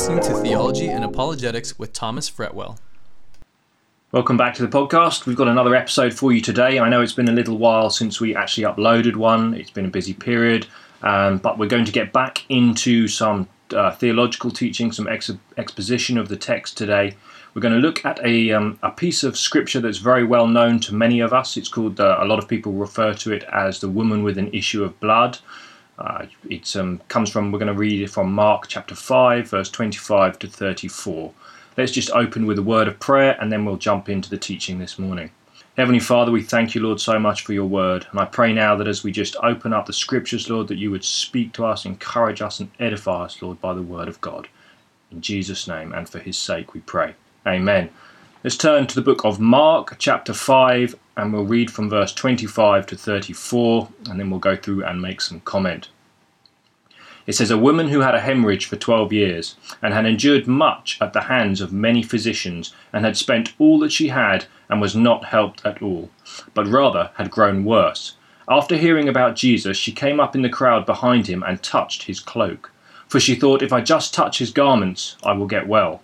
listening to Theology and Apologetics with Thomas Fretwell. Welcome back to the podcast. We've got another episode for you today. I know it's been a little while since we actually uploaded one, it's been a busy period, um, but we're going to get back into some uh, theological teaching, some ex- exposition of the text today. We're going to look at a, um, a piece of scripture that's very well known to many of us. It's called, uh, a lot of people refer to it as the woman with an issue of blood. Uh, it um, comes from, we're going to read it from Mark chapter 5, verse 25 to 34. Let's just open with a word of prayer and then we'll jump into the teaching this morning. Heavenly Father, we thank you, Lord, so much for your word. And I pray now that as we just open up the scriptures, Lord, that you would speak to us, encourage us, and edify us, Lord, by the word of God. In Jesus' name and for his sake we pray. Amen. Let's turn to the book of Mark, chapter 5, and we'll read from verse 25 to 34, and then we'll go through and make some comment. It says, A woman who had a hemorrhage for 12 years, and had endured much at the hands of many physicians, and had spent all that she had, and was not helped at all, but rather had grown worse. After hearing about Jesus, she came up in the crowd behind him and touched his cloak. For she thought, If I just touch his garments, I will get well.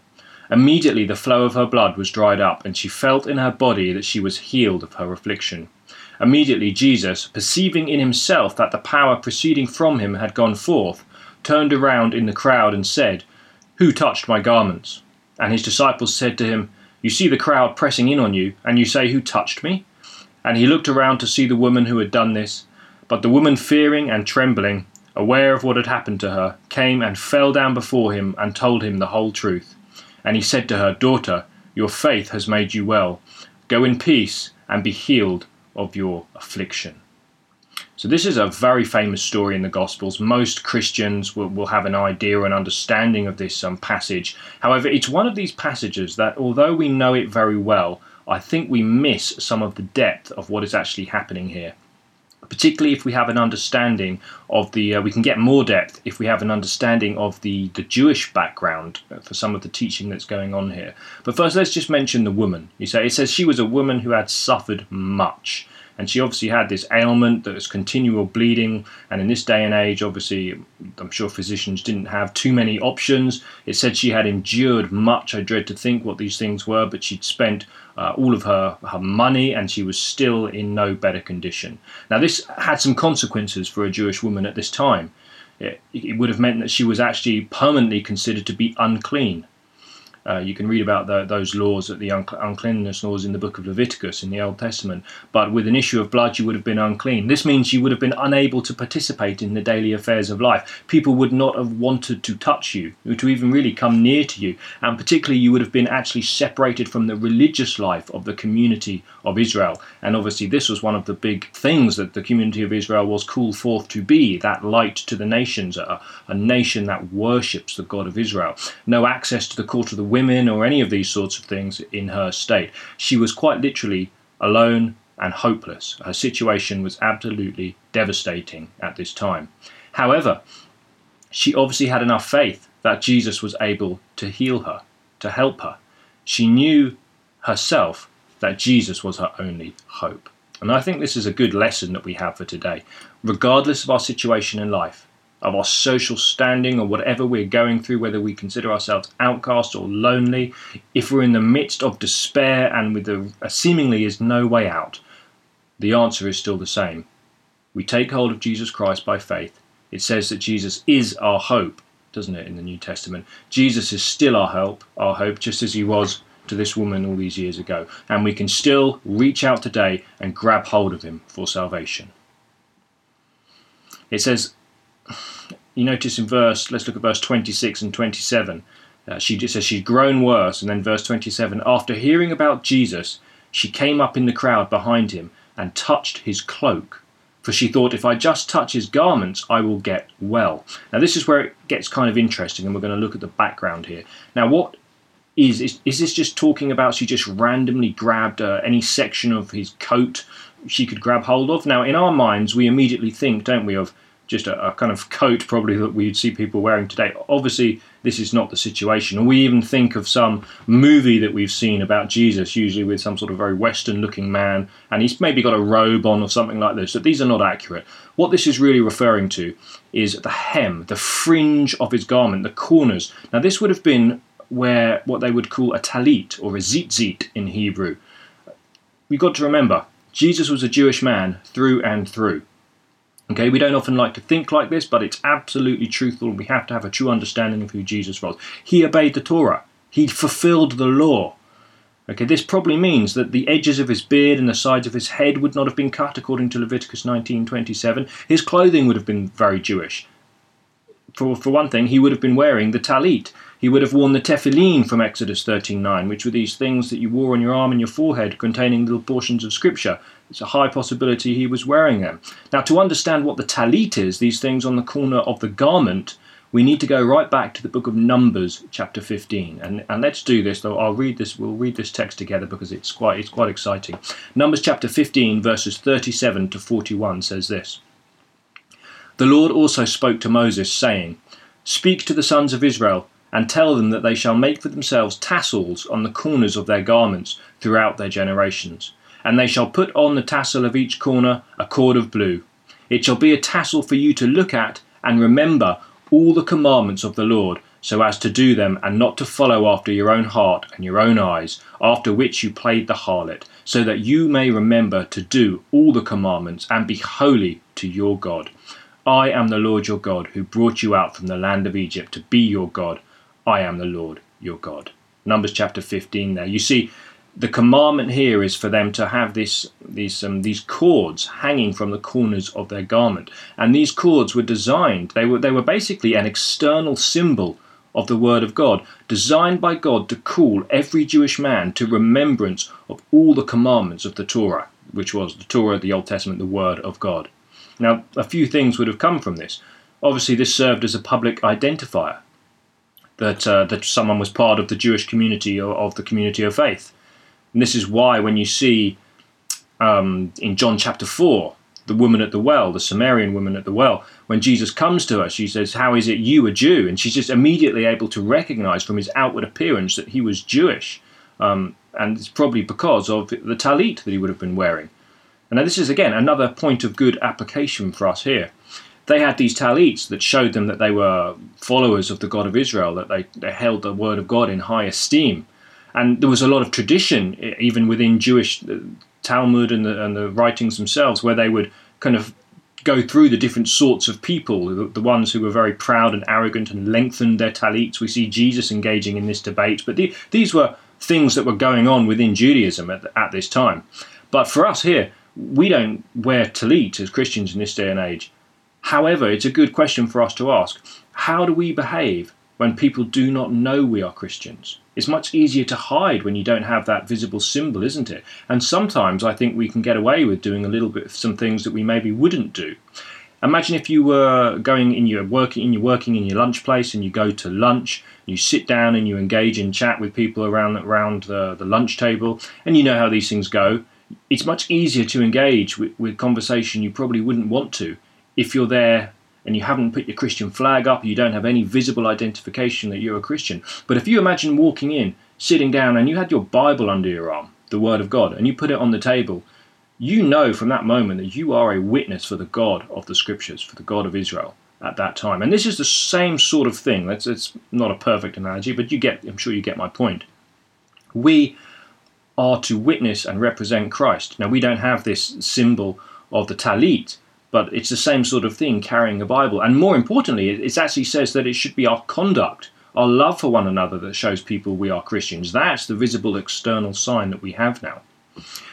Immediately the flow of her blood was dried up, and she felt in her body that she was healed of her affliction. Immediately Jesus, perceiving in himself that the power proceeding from him had gone forth, turned around in the crowd and said, Who touched my garments? And his disciples said to him, You see the crowd pressing in on you, and you say, Who touched me? And he looked around to see the woman who had done this. But the woman, fearing and trembling, aware of what had happened to her, came and fell down before him and told him the whole truth. And he said to her, Daughter, your faith has made you well. Go in peace and be healed of your affliction. So, this is a very famous story in the Gospels. Most Christians will, will have an idea or an understanding of this um, passage. However, it's one of these passages that, although we know it very well, I think we miss some of the depth of what is actually happening here particularly if we have an understanding of the uh, we can get more depth if we have an understanding of the the Jewish background for some of the teaching that's going on here. But first let's just mention the woman. You say it says she was a woman who had suffered much. And she obviously had this ailment that was continual bleeding. And in this day and age obviously i'm sure physicians didn't have too many options. It said she had endured much. I dread to think what these things were but she'd spent uh, all of her, her money and she was still in no better condition. Now this had some consequences for a jewish woman at this time. It, it would have meant that she was actually permanently considered to be unclean uh, you can read about the, those laws, the uncleanness laws in the book of Leviticus in the Old Testament. But with an issue of blood, you would have been unclean. This means you would have been unable to participate in the daily affairs of life. People would not have wanted to touch you, to even really come near to you. And particularly, you would have been actually separated from the religious life of the community of Israel. And obviously, this was one of the big things that the community of Israel was called forth to be that light to the nations, a, a nation that worships the God of Israel. No access to the court of the women or any of these sorts of things in her state. She was quite literally alone and hopeless. Her situation was absolutely devastating at this time. However, she obviously had enough faith that Jesus was able to heal her, to help her. She knew herself that Jesus was her only hope. And I think this is a good lesson that we have for today. Regardless of our situation in life, of our social standing or whatever we're going through, whether we consider ourselves outcast or lonely, if we're in the midst of despair and with a, a seemingly is no way out, the answer is still the same. We take hold of Jesus Christ by faith. It says that Jesus is our hope, doesn't it, in the New Testament? Jesus is still our help, our hope, just as he was to this woman all these years ago. And we can still reach out today and grab hold of him for salvation. It says, you notice in verse, let's look at verse 26 and 27. Uh, she says she's grown worse, and then verse 27 after hearing about Jesus, she came up in the crowd behind him and touched his cloak. For she thought, if I just touch his garments, I will get well. Now, this is where it gets kind of interesting, and we're going to look at the background here. Now, what is is, is this just talking about she just randomly grabbed uh, any section of his coat she could grab hold of? Now, in our minds, we immediately think, don't we, of just a, a, kind of coat probably that we'd see people wearing today. Obviously, this is not the situation. And we even think of some movie that we've seen about Jesus, usually with some sort of very Western looking man, and he's maybe got a robe on or something like this. But these are not accurate. What this is really referring to is the hem, the fringe of his garment, the corners. Now, this would have been where what they would call a talit or a tzitzit in Hebrew. We've got to remember, Jesus was a Jewish man through and through. Okay, we don't often like to think like this, but it's absolutely truthful. We have to have a true understanding of who Jesus was. He obeyed the Torah, he fulfilled the law. Okay, this probably means that the edges of his beard and the sides of his head would not have been cut according to Leviticus 19:27. His clothing would have been very Jewish. For, for one thing, he would have been wearing the talit. He would have worn the tefillin from Exodus 13:9, which were these things that you wore on your arm and your forehead containing little portions of scripture. It's a high possibility he was wearing them. Now, to understand what the talit is, these things on the corner of the garment, we need to go right back to the book of Numbers, chapter 15. And, and let's do this, though I'll read this, we'll read this text together because it's quite, it's quite exciting. Numbers chapter 15, verses 37 to 41 says this The Lord also spoke to Moses, saying, Speak to the sons of Israel, and tell them that they shall make for themselves tassels on the corners of their garments throughout their generations and they shall put on the tassel of each corner a cord of blue. It shall be a tassel for you to look at and remember all the commandments of the Lord, so as to do them, and not to follow after your own heart and your own eyes, after which you played the harlot, so that you may remember to do all the commandments, and be holy to your God. I am the Lord your God, who brought you out from the land of Egypt to be your God. I am the Lord your God. Numbers chapter 15 there. You see, the commandment here is for them to have this these um, these cords hanging from the corners of their garment, and these cords were designed. They were they were basically an external symbol of the Word of God, designed by God to call every Jewish man to remembrance of all the commandments of the Torah, which was the Torah, the Old Testament, the Word of God. Now, a few things would have come from this. Obviously, this served as a public identifier that uh, that someone was part of the Jewish community or of the community of faith. And this is why when you see um, in John chapter 4, the woman at the well, the Samaritan woman at the well, when Jesus comes to her, she says, How is it you, a Jew? And she's just immediately able to recognize from his outward appearance that he was Jewish. Um, and it's probably because of the talit that he would have been wearing. And now this is, again, another point of good application for us here. They had these talits that showed them that they were followers of the God of Israel, that they, they held the word of God in high esteem and there was a lot of tradition even within Jewish uh, Talmud and the, and the writings themselves where they would kind of go through the different sorts of people, the, the, ones who were very proud and arrogant and lengthened their talits. We see Jesus engaging in this debate, but the, these were things that were going on within Judaism at, at this time. But for us here, we don't wear talit as Christians in this day and age. However, it's a good question for us to ask. How do we behave when people do not know we are Christians? It's much easier to hide when you don't have that visible symbol, isn't it? And sometimes I think we can get away with doing a little bit of some things that we maybe wouldn't do. Imagine if you were going in your working in your working in your lunch place and you go to lunch, you sit down and you engage in chat with people around around the, the lunch table, and you know how these things go. It's much easier to engage with, with conversation you probably wouldn't want to if you're there and you haven't put your Christian flag up, you don't have any visible identification that you're a Christian. But if you imagine walking in, sitting down, and you had your Bible under your arm, the Word of God, and you put it on the table, you know from that moment that you are a witness for the God of the Scriptures, for the God of Israel at that time. And this is the same sort of thing. It's not a perfect analogy, but you get I'm sure you get my point. We are to witness and represent Christ. Now we don't have this symbol of the talit, but it's the same sort of thing carrying a Bible. And more importantly, it actually says that it should be our conduct, our love for one another that shows people we are Christians. That's the visible external sign that we have now.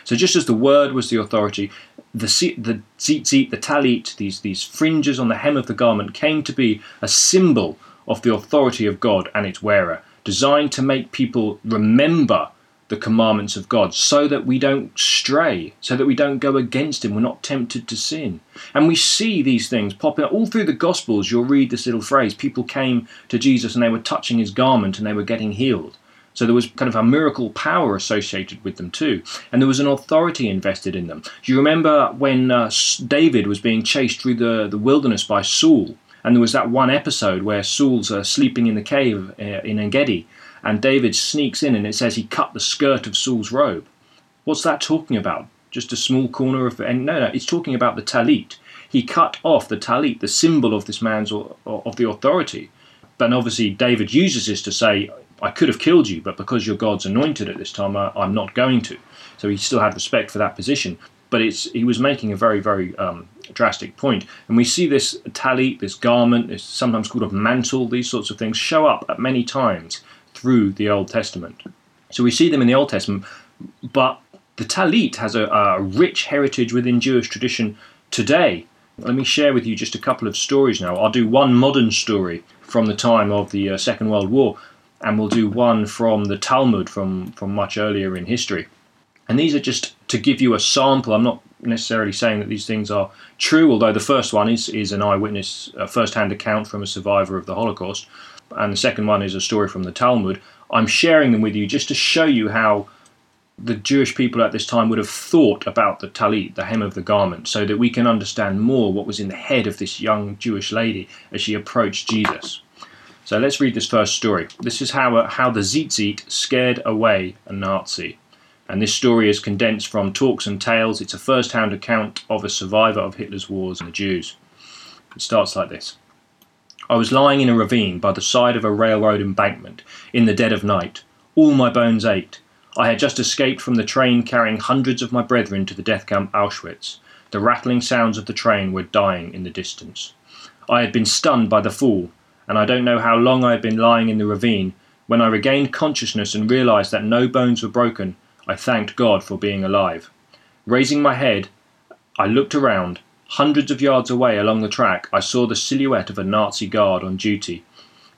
So just as the word was the authority, the the tzitzit, the talit, these these fringes on the hem of the garment came to be a symbol of the authority of God and its wearer, designed to make people remember the commandments of God so that we don't stray, so that we don't go against Him, we're not tempted to sin. And we see these things popping up all through the Gospels. You'll read this little phrase people came to Jesus and they were touching His garment and they were getting healed. So there was kind of a miracle power associated with them too. And there was an authority invested in them. Do you remember when uh, David was being chased through the, the wilderness by Saul? And there was that one episode where Saul's uh, sleeping in the cave uh, in Engedi, and David sneaks in and it says he cut the skirt of Saul's robe. What's that talking about? Just a small corner of. And no, no, it's talking about the talit. He cut off the talit, the symbol of this man's of the authority. But obviously, David uses this to say, I could have killed you, but because you're God's anointed at this time, I, am not going to. So he still had respect for that position. But it's he was making a very, very um, drastic point. And we see this talit, this garment, this sometimes called a mantle, these sorts of things show up at many times through the Old Testament. So we see them in the Old Testament, but the talit has a, a rich heritage within Jewish tradition today. Let me share with you just a couple of stories now. I'll do one modern story from the time of the uh, Second World War, and we'll do one from the Talmud from, from much earlier in history. And these are just to give you a sample. I'm not necessarily saying that these things are true, although the first one is, is an eyewitness, a first hand account from a survivor of the Holocaust, and the second one is a story from the Talmud. I'm sharing them with you just to show you how the Jewish people at this time would have thought about the talit, the hem of the garment, so that we can understand more what was in the head of this young Jewish lady as she approached Jesus. So let's read this first story. This is how, uh, how the Tzitzit scared away a Nazi. And this story is condensed from Talks and Tales. It's a first hand account of a survivor of Hitler's wars and the Jews. It starts like this I was lying in a ravine by the side of a railroad embankment in the dead of night. All my bones ached. I had just escaped from the train carrying hundreds of my brethren to the death camp Auschwitz. The rattling sounds of the train were dying in the distance. I had been stunned by the fall, and I don't know how long I had been lying in the ravine. When I regained consciousness and realized that no bones were broken, I thanked God for being alive. Raising my head, I looked around. Hundreds of yards away along the track, I saw the silhouette of a Nazi guard on duty,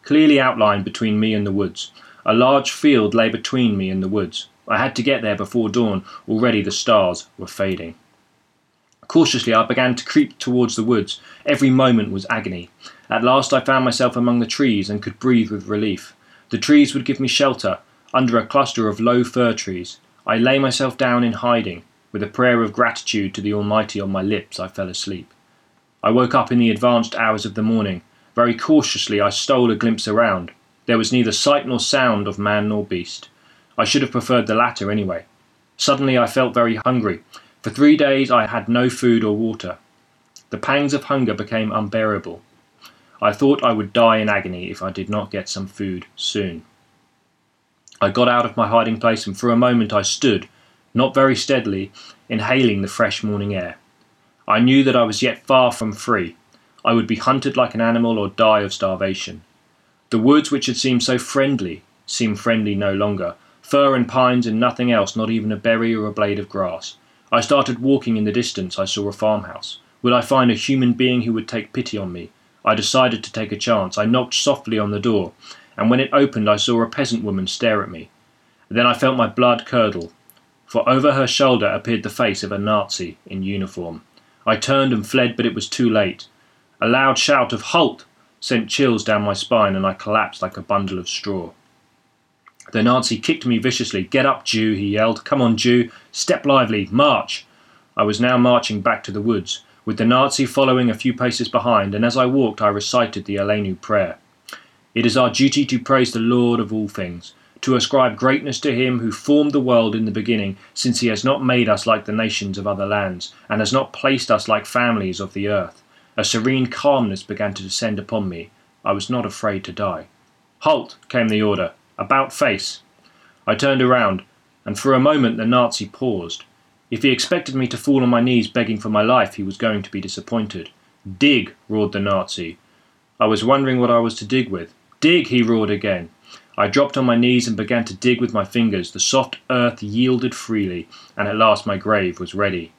clearly outlined between me and the woods. A large field lay between me and the woods. I had to get there before dawn. Already the stars were fading. Cautiously, I began to creep towards the woods. Every moment was agony. At last, I found myself among the trees and could breathe with relief. The trees would give me shelter, under a cluster of low fir trees. I lay myself down in hiding. With a prayer of gratitude to the Almighty on my lips, I fell asleep. I woke up in the advanced hours of the morning. Very cautiously, I stole a glimpse around. There was neither sight nor sound of man nor beast. I should have preferred the latter anyway. Suddenly, I felt very hungry. For three days, I had no food or water. The pangs of hunger became unbearable. I thought I would die in agony if I did not get some food soon. I got out of my hiding place and for a moment I stood, not very steadily, inhaling the fresh morning air. I knew that I was yet far from free. I would be hunted like an animal or die of starvation. The woods which had seemed so friendly seemed friendly no longer. Fir and pines and nothing else, not even a berry or a blade of grass. I started walking in the distance. I saw a farmhouse. Would I find a human being who would take pity on me? I decided to take a chance. I knocked softly on the door and when it opened I saw a peasant woman stare at me. Then I felt my blood curdle, for over her shoulder appeared the face of a Nazi in uniform. I turned and fled, but it was too late. A loud shout of Halt sent chills down my spine, and I collapsed like a bundle of straw. The Nazi kicked me viciously. Get up, Jew, he yelled. Come on, Jew. Step lively. March. I was now marching back to the woods, with the Nazi following a few paces behind, and as I walked I recited the Aleinu prayer. It is our duty to praise the Lord of all things, to ascribe greatness to him who formed the world in the beginning, since he has not made us like the nations of other lands, and has not placed us like families of the earth. A serene calmness began to descend upon me. I was not afraid to die. Halt! came the order. About face! I turned around, and for a moment the Nazi paused. If he expected me to fall on my knees begging for my life, he was going to be disappointed. Dig! roared the Nazi. I was wondering what I was to dig with. Dig! he roared again. I dropped on my knees and began to dig with my fingers. The soft earth yielded freely, and at last my grave was ready.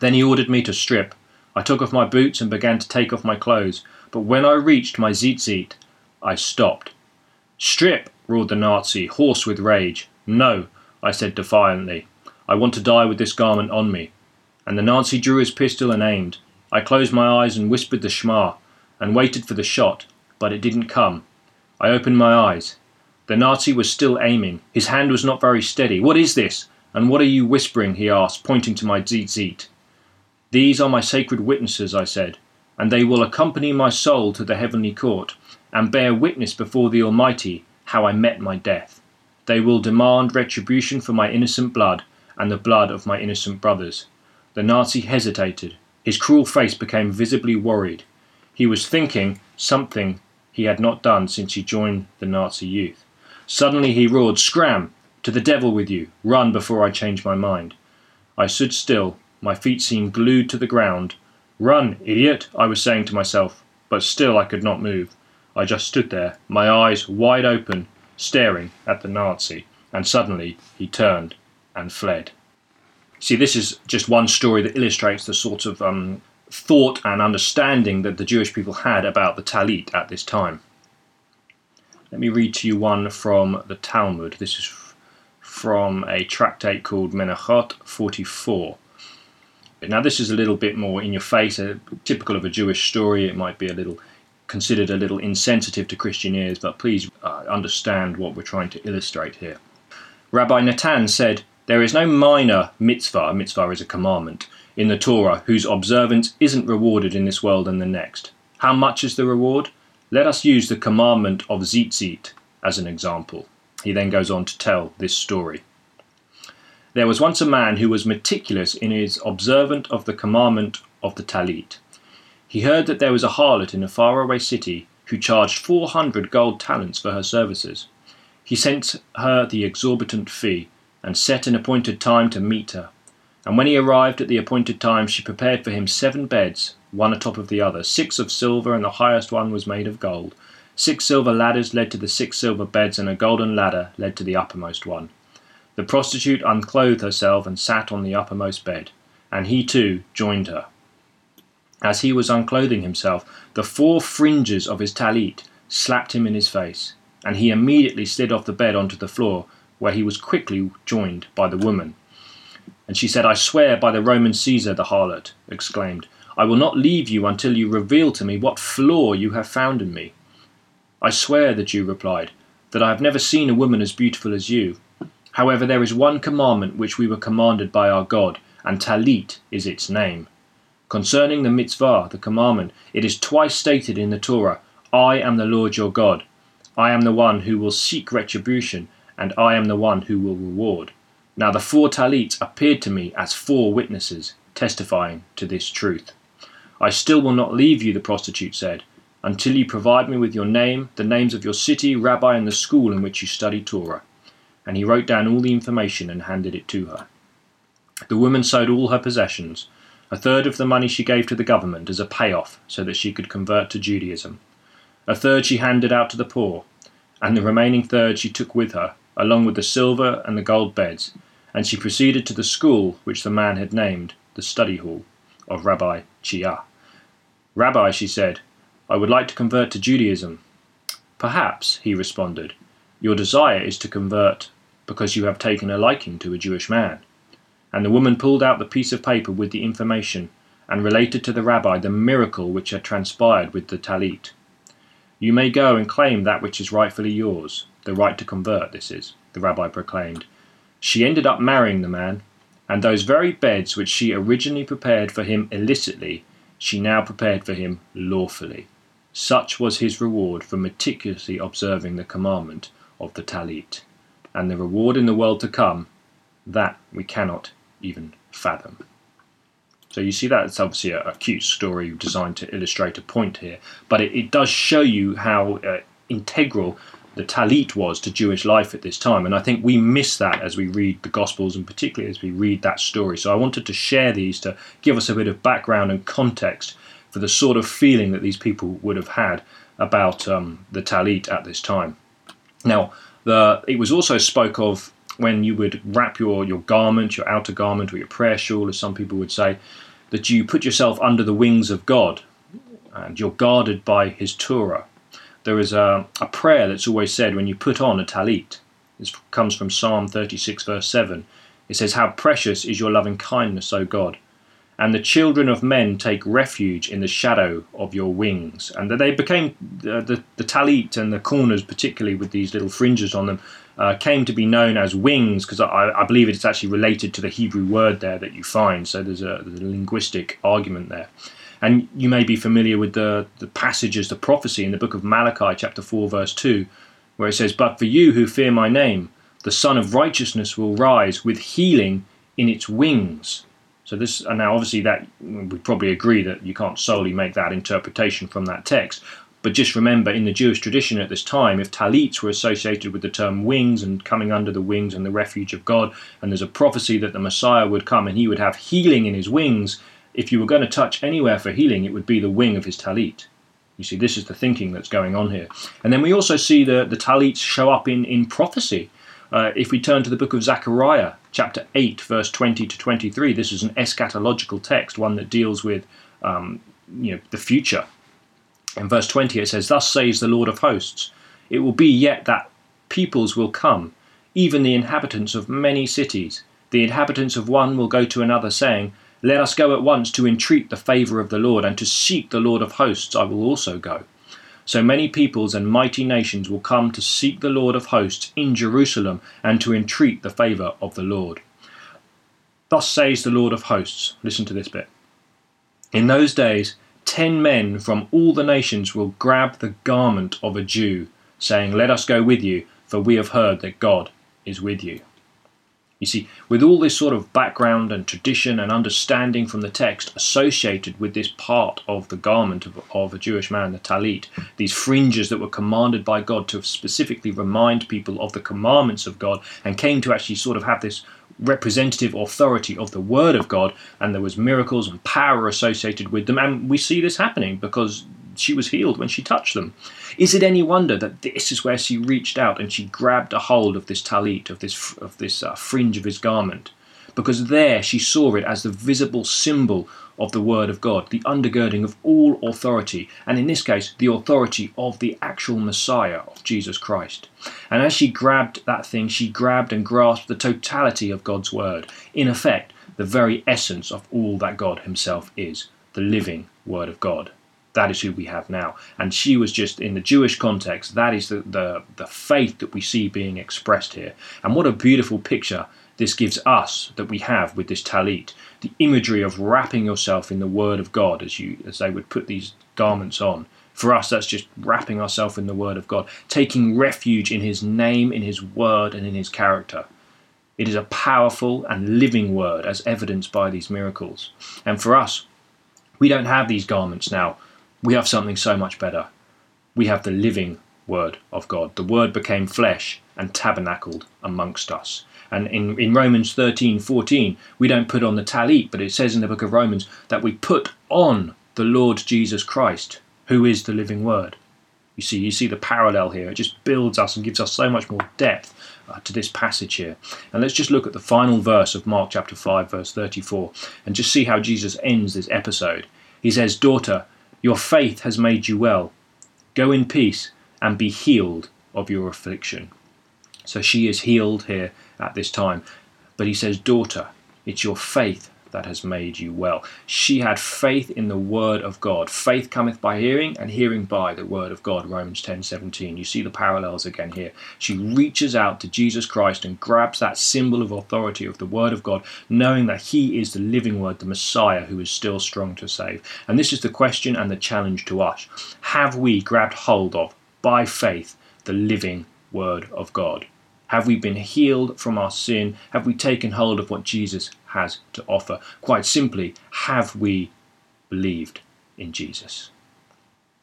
Then he ordered me to strip. I took off my boots and began to take off my clothes, but when I reached my tzitzit, I stopped. Strip! roared the Nazi, hoarse with rage. No, I said defiantly. I want to die with this garment on me. And the Nazi drew his pistol and aimed. I closed my eyes and whispered the Shema, and waited for the shot but it didn't come. I opened my eyes. The Nazi was still aiming. His hand was not very steady. What is this? And what are you whispering? he asked, pointing to my tzitzit. These are my sacred witnesses, I said, and they will accompany my soul to the heavenly court, and bear witness before the Almighty how I met my death. They will demand retribution for my innocent blood and the blood of my innocent brothers. The Nazi hesitated. His cruel face became visibly worried. He was thinking something he had not done since he joined the Nazi youth. Suddenly he roared, Scram! To the devil with you! Run before I change my mind. I stood still. My feet seemed glued to the ground. Run, idiot! I was saying to myself, but still I could not move. I just stood there, my eyes wide open, staring at the Nazi, and suddenly he turned and fled. See, this is just one story that illustrates the sort of um, thought and understanding that the Jewish people had about the Talit at this time. Let me read to you one from the Talmud. This is from a tractate called Menachot 44. Now, this is a little bit more in your face, uh, typical of a Jewish story. It might be a little considered a little insensitive to Christian ears, but please uh, understand what we're trying to illustrate here. Rabbi Natan said, There is no minor mitzvah, mitzvah is a commandment, in the Torah whose observance isn't rewarded in this world and the next. How much is the reward? Let us use the commandment of Tzitzit as an example. He then goes on to tell this story. There was once a man who was meticulous in his observance of the commandment of the Talit. He heard that there was a harlot in a faraway city who charged 400 gold talents for her services. He sent her the exorbitant fee and set an appointed time to meet her. And when he arrived at the appointed time, she prepared for him seven beds, one atop of the other, six of silver, and the highest one was made of gold. Six silver ladders led to the six silver beds, and a golden ladder led to the uppermost one. The prostitute unclothed herself and sat on the uppermost bed, and he too joined her. As he was unclothing himself, the four fringes of his talit slapped him in his face, and he immediately slid off the bed onto the floor, where he was quickly joined by the woman. And she said, I swear by the Roman Caesar, the harlot exclaimed, I will not leave you until you reveal to me what flaw you have found in me. I swear, the Jew replied, that I have never seen a woman as beautiful as you. However, there is one commandment which we were commanded by our God, and talit is its name. Concerning the mitzvah, the commandment, it is twice stated in the Torah, I am the Lord your God. I am the one who will seek retribution, and I am the one who will reward. Now the four talits appeared to me as four witnesses, testifying to this truth. I still will not leave you, the prostitute said, until you provide me with your name, the names of your city, rabbi, and the school in which you study Torah. And he wrote down all the information and handed it to her. The woman sold all her possessions. A third of the money she gave to the government as a payoff so that she could convert to Judaism. A third she handed out to the poor, and the remaining third she took with her, along with the silver and the gold beds, and she proceeded to the school which the man had named the study hall of Rabbi Chia. Rabbi, she said, I would like to convert to Judaism. Perhaps, he responded, your desire is to convert because you have taken a liking to a Jewish man. And the woman pulled out the piece of paper with the information and related to the rabbi the miracle which had transpired with the talit. You may go and claim that which is rightfully yours, the right to convert, this is, the rabbi proclaimed. She ended up marrying the man, and those very beds which she originally prepared for him illicitly she now prepared for him lawfully. Such was his reward for meticulously observing the commandment of the Talit. And the reward in the world to come, that we cannot even fathom. So you see that it's obviously a, a cute story designed to illustrate a point here, but it, it does show you how uh, integral the talit was to Jewish life at this time. And I think we miss that as we read the Gospels and particularly as we read that story. So I wanted to share these to give us a bit of background and context for the sort of feeling that these people would have had about um, the talit at this time. Now, the, it was also spoke of when you would wrap your, your garment, your outer garment, or your prayer shawl, as some people would say, that you put yourself under the wings of God and you're guarded by His Torah there is a, a prayer that's always said when you put on a talit. This comes from Psalm 36, verse 7. It says, How precious is your loving kindness, O God, and the children of men take refuge in the shadow of your wings. And they became the, the talit and the corners, particularly with these little fringes on them, uh, came to be known as wings because I, I, believe it's actually related to the Hebrew word there that you find. So there's a, there's a linguistic argument there. And you may be familiar with the, the passages, the prophecy in the book of Malachi, chapter 4, verse 2, where it says, But for you who fear my name, the Sun of Righteousness will rise with healing in its wings. So this, and now obviously that we probably agree that you can't solely make that interpretation from that text. But just remember, in the Jewish tradition at this time, if talits were associated with the term wings and coming under the wings and the refuge of God, and there's a prophecy that the Messiah would come and he would have healing in his wings, if you were going to touch anywhere for healing, it would be the wing of his talit. You see, this is the thinking that's going on here. And then we also see the, the talits show up in, in prophecy. Uh, if we turn to the book of Zechariah, chapter 8, verse 20 to 23, this is an eschatological text, one that deals with um, you know, the future. In verse 20, it says, Thus says the Lord of hosts, It will be yet that peoples will come, even the inhabitants of many cities. The inhabitants of one will go to another, saying, Let us go at once to entreat the favour of the Lord, and to seek the Lord of hosts I will also go. So many peoples and mighty nations will come to seek the Lord of hosts in Jerusalem and to entreat the favour of the Lord. Thus says the Lord of hosts. Listen to this bit. In those days, ten men from all the nations will grab the garment of a Jew, saying, Let us go with you, for we have heard that God is with you. You see, with all this sort of background and tradition and understanding from the text associated with this part of the garment of, of, a Jewish man, the talit, these fringes that were commanded by God to specifically remind people of the commandments of God and came to actually sort of have this representative authority of the Word of God, and there was miracles and power associated with them, and we see this happening because she was healed when she touched them. Is it any wonder that this is where she reached out and she grabbed a hold of this talit, of this, of this uh, fringe of his garment? Because there she saw it as the visible symbol of the Word of God, the undergirding of all authority, and in this case, the authority of the actual Messiah of Jesus Christ. And as she grabbed that thing, she grabbed and grasped the totality of God's Word, in effect, the very essence of all that God Himself is, the living Word of God that is who we have now. And she was just in the Jewish context, that is the, the, the faith that we see being expressed here. And what a beautiful picture this gives us that we have with this talit. The imagery of wrapping yourself in the word of God as you as they would put these garments on. For us, that's just wrapping ourselves in the word of God, taking refuge in his name, in his word, and in his character. It is a powerful and living word, as evidenced by these miracles. And for us, we don't have these garments now we have something so much better. We have the living Word of God. The Word became flesh and tabernacled amongst us. And in, in Romans 13 14, we don't put on the talit, but it says in the book of Romans that we put on the Lord Jesus Christ, who is the living Word. You see, you see the parallel here. It just builds us and gives us so much more depth uh, to this passage here. And let's just look at the final verse of Mark chapter 5, verse 34, and just see how Jesus ends this episode. He says, Daughter, your faith has made you well. Go in peace and be healed of your affliction. So she is healed here at this time. But he says, Daughter, it's your faith that has made you well. She had faith in the word of God. Faith cometh by hearing, and hearing by the word of God. Romans 10 17. You see the parallels again here. She reaches out to Jesus Christ and grabs that symbol of authority of the word of God, knowing that he is the living word, the Messiah who is still strong to save. And this is the question and the challenge to us. Have we grabbed hold of, by faith, the living word of God? Have we been healed from our sin? Have we taken hold of what Jesus has to offer? Quite simply, have we believed in Jesus?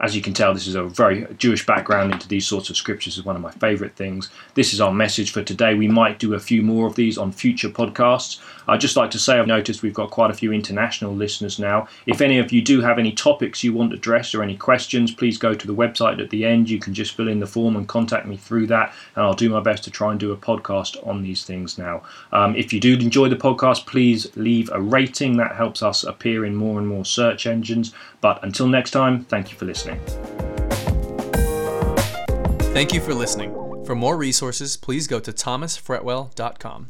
As you can tell, this is a very Jewish background into these sorts of scriptures is one of my favourite things. This is our message for today. We might do a few more of these on future podcasts. I'd just like to say I've noticed we've got quite a few international listeners now. If any of you do have any topics you want addressed or any questions, please go to the website at the end. You can just fill in the form and contact me through that, and I'll do my best to try and do a podcast on these things now. Um, if you do enjoy the podcast, please leave a rating. That helps us appear in more and more search engines. But until next time, thank you for listening listening. Thank you for listening. For more resources, please go to thomasfretwell.com.